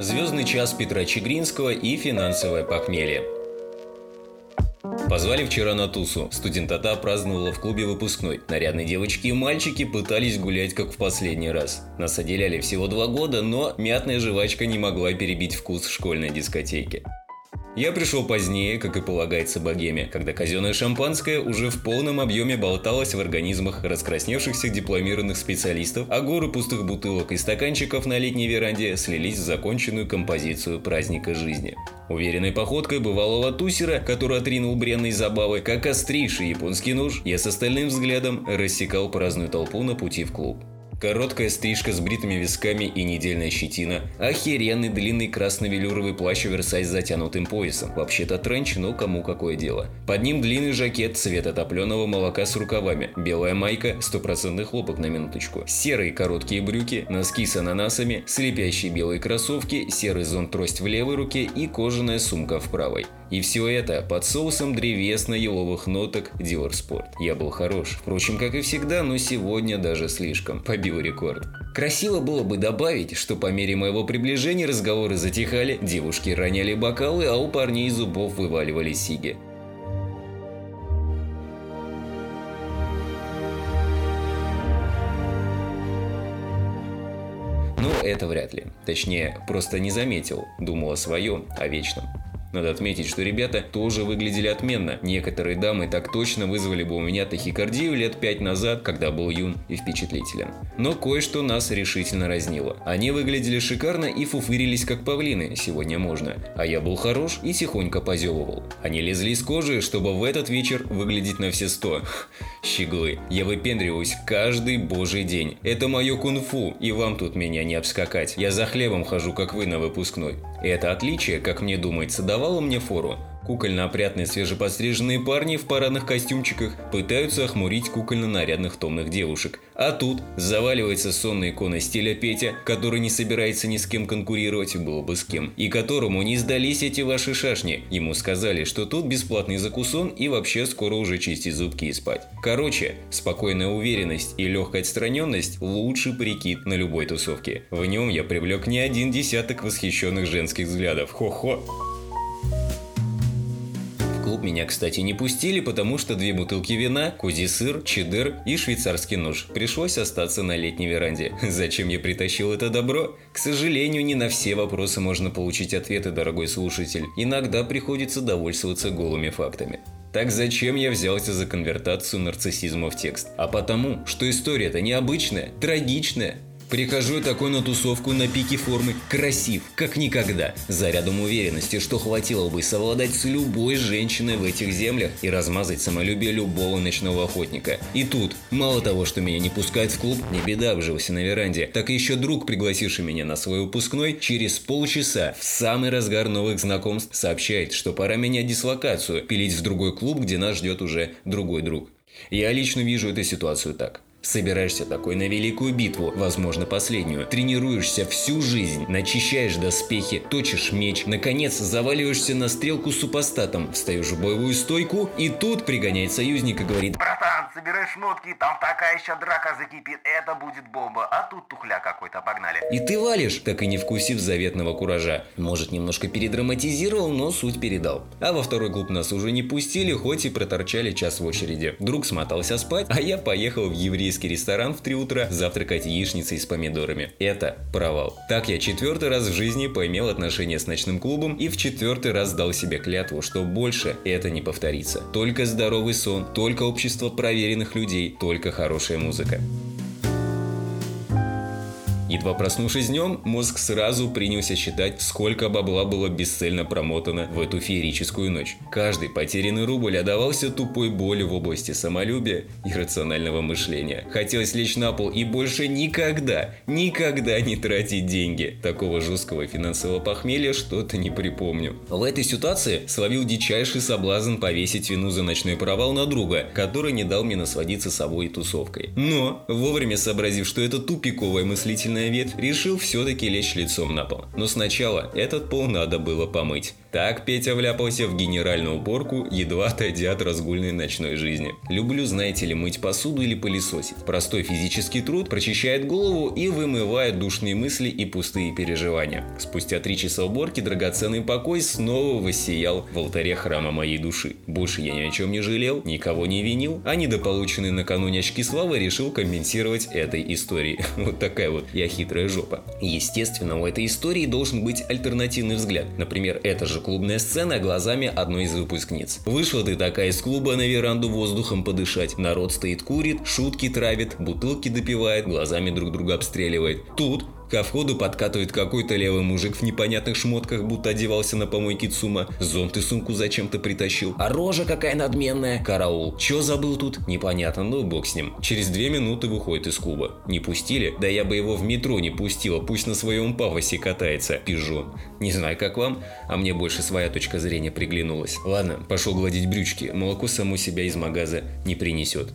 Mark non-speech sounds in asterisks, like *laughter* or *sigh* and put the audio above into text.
Звездный час Петра Чегринского и финансовое похмелье. Позвали вчера на тусу. Студентата праздновала в клубе выпускной. Нарядные девочки и мальчики пытались гулять как в последний раз. Нас отделяли всего два года, но мятная жвачка не могла перебить вкус школьной дискотеки. Я пришел позднее, как и полагается богеме, когда казенное шампанское уже в полном объеме болталось в организмах раскрасневшихся дипломированных специалистов, а горы пустых бутылок и стаканчиков на летней веранде слились в законченную композицию праздника жизни. Уверенной походкой бывалого тусера, который отринул бренной забавы, как острейший японский нож, я с остальным взглядом рассекал праздную толпу на пути в клуб. Короткая стрижка с бритыми висками и недельная щетина. Охеренный длинный красно-велюровый плащ оверсайз с затянутым поясом. Вообще-то тренч, но кому какое дело. Под ним длинный жакет цвета топленого молока с рукавами. Белая майка, стопроцентный хлопок на минуточку. Серые короткие брюки, носки с ананасами, слепящие белые кроссовки, серый зонт-трость в левой руке и кожаная сумка в правой. И все это под соусом древесно-еловых ноток Dior Sport. Я был хорош. Впрочем, как и всегда, но сегодня даже слишком. Побил рекорд. Красиво было бы добавить, что по мере моего приближения разговоры затихали, девушки роняли бокалы, а у парней из зубов вываливались сиги. Ну, это вряд ли. Точнее, просто не заметил. Думал о своем, о вечном. Надо отметить, что ребята тоже выглядели отменно. Некоторые дамы так точно вызвали бы у меня тахикардию лет пять назад, когда был юн и впечатлителен. Но кое-что нас решительно разнило. Они выглядели шикарно и фуфырились как павлины, сегодня можно. А я был хорош и тихонько позевывал. Они лезли из кожи, чтобы в этот вечер выглядеть на все сто. *laughs* Щеглы, я выпендриваюсь каждый божий день. Это мое кунг-фу, и вам тут меня не обскакать. Я за хлебом хожу, как вы на выпускной. Это отличие, как мне думается, давало мне фору. Кукольно-опрятные свежепостриженные парни в парадных костюмчиках пытаются охмурить кукольно-нарядных томных девушек. А тут заваливается сонная икона стиля Петя, который не собирается ни с кем конкурировать, было бы с кем, и которому не сдались эти ваши шашни. Ему сказали, что тут бесплатный закусон и вообще скоро уже чистить зубки и спать. Короче, спокойная уверенность и легкая отстраненность – лучший прикид на любой тусовке. В нем я привлек не один десяток восхищенных женских взглядов. Хо-хо! Клуб меня, кстати, не пустили, потому что две бутылки вина, кузи-сыр, чеддер и швейцарский нож. Пришлось остаться на летней веранде. *laughs* Зачем я притащил это добро? К сожалению, не на все вопросы можно получить ответы, дорогой слушатель. Иногда приходится довольствоваться голыми фактами. Так зачем я взялся за конвертацию нарциссизма в текст? А потому, что история-то необычная, трагичная, Прихожу такой на тусовку на пике формы, красив, как никогда, за рядом уверенности, что хватило бы совладать с любой женщиной в этих землях и размазать самолюбие любого ночного охотника. И тут, мало того, что меня не пускают в клуб, не беда, обжился на веранде, так еще друг, пригласивший меня на свой выпускной, через полчаса, в самый разгар новых знакомств, сообщает, что пора менять дислокацию, пилить в другой клуб, где нас ждет уже другой друг. Я лично вижу эту ситуацию так. Собираешься такой на великую битву, возможно последнюю. Тренируешься всю жизнь, начищаешь доспехи, точишь меч, наконец заваливаешься на стрелку с супостатом, встаешь в боевую стойку, и тут пригоняет союзник и говорит Братан, собирай шмотки, там такая еще драка закипит, это будет бомба, а тут тухля какой-то, погнали. И ты валишь, так и не вкусив заветного куража. Может, немножко передраматизировал, но суть передал. А во второй клуб нас уже не пустили, хоть и проторчали час в очереди. Друг смотался спать, а я поехал в еврейский ресторан в 3 утра завтракать яичницей с помидорами. Это провал. Так я четвертый раз в жизни поимел отношения с ночным клубом и в четвертый раз дал себе клятву, что больше это не повторится. Только здоровый сон, только общество проверенных людей, только хорошая музыка. Едва проснувшись днем, мозг сразу принялся считать, сколько бабла было бесцельно промотано в эту феерическую ночь. Каждый потерянный рубль отдавался тупой боли в области самолюбия и рационального мышления. Хотелось лечь на пол и больше никогда, никогда не тратить деньги. Такого жесткого финансового похмелья что-то не припомню. В этой ситуации словил дичайший соблазн повесить вину за ночной провал на друга, который не дал мне насладиться собой и тусовкой. Но, вовремя сообразив, что это тупиковая мыслительная ветвь, решил все-таки лечь лицом на пол. Но сначала этот пол надо было помыть. Так Петя вляпался в генеральную уборку, едва отойдя от разгульной ночной жизни. Люблю, знаете ли, мыть посуду или пылесосить. Простой физический труд прочищает голову и вымывает душные мысли и пустые переживания. Спустя три часа уборки драгоценный покой снова воссиял в алтаре храма моей души. Больше я ни о чем не жалел, никого не винил, а недополученные накануне очки славы решил компенсировать этой историей. *laughs* Вот такая вот я хитрая жопа. Естественно, у этой истории должен быть альтернативный взгляд. Например, это же клубная сцена глазами одной из выпускниц. Вышла ты такая из клуба на веранду воздухом подышать. Народ стоит курит, шутки травит, бутылки допивает, глазами друг друга обстреливает. Тут Ко входу подкатывает какой-то левый мужик в непонятных шмотках, будто одевался на помойке ЦУМа. Зонт и сумку зачем-то притащил. А рожа какая надменная. Караул. Чё забыл тут? Непонятно, ну бог с ним. Через две минуты выходит из клуба. Не пустили? Да я бы его в метро не пустила, пусть на своем пафосе катается. Пижон. Не знаю, как вам, а мне больше своя точка зрения приглянулась. Ладно, пошел гладить брючки. Молоко само себя из магаза не принесет.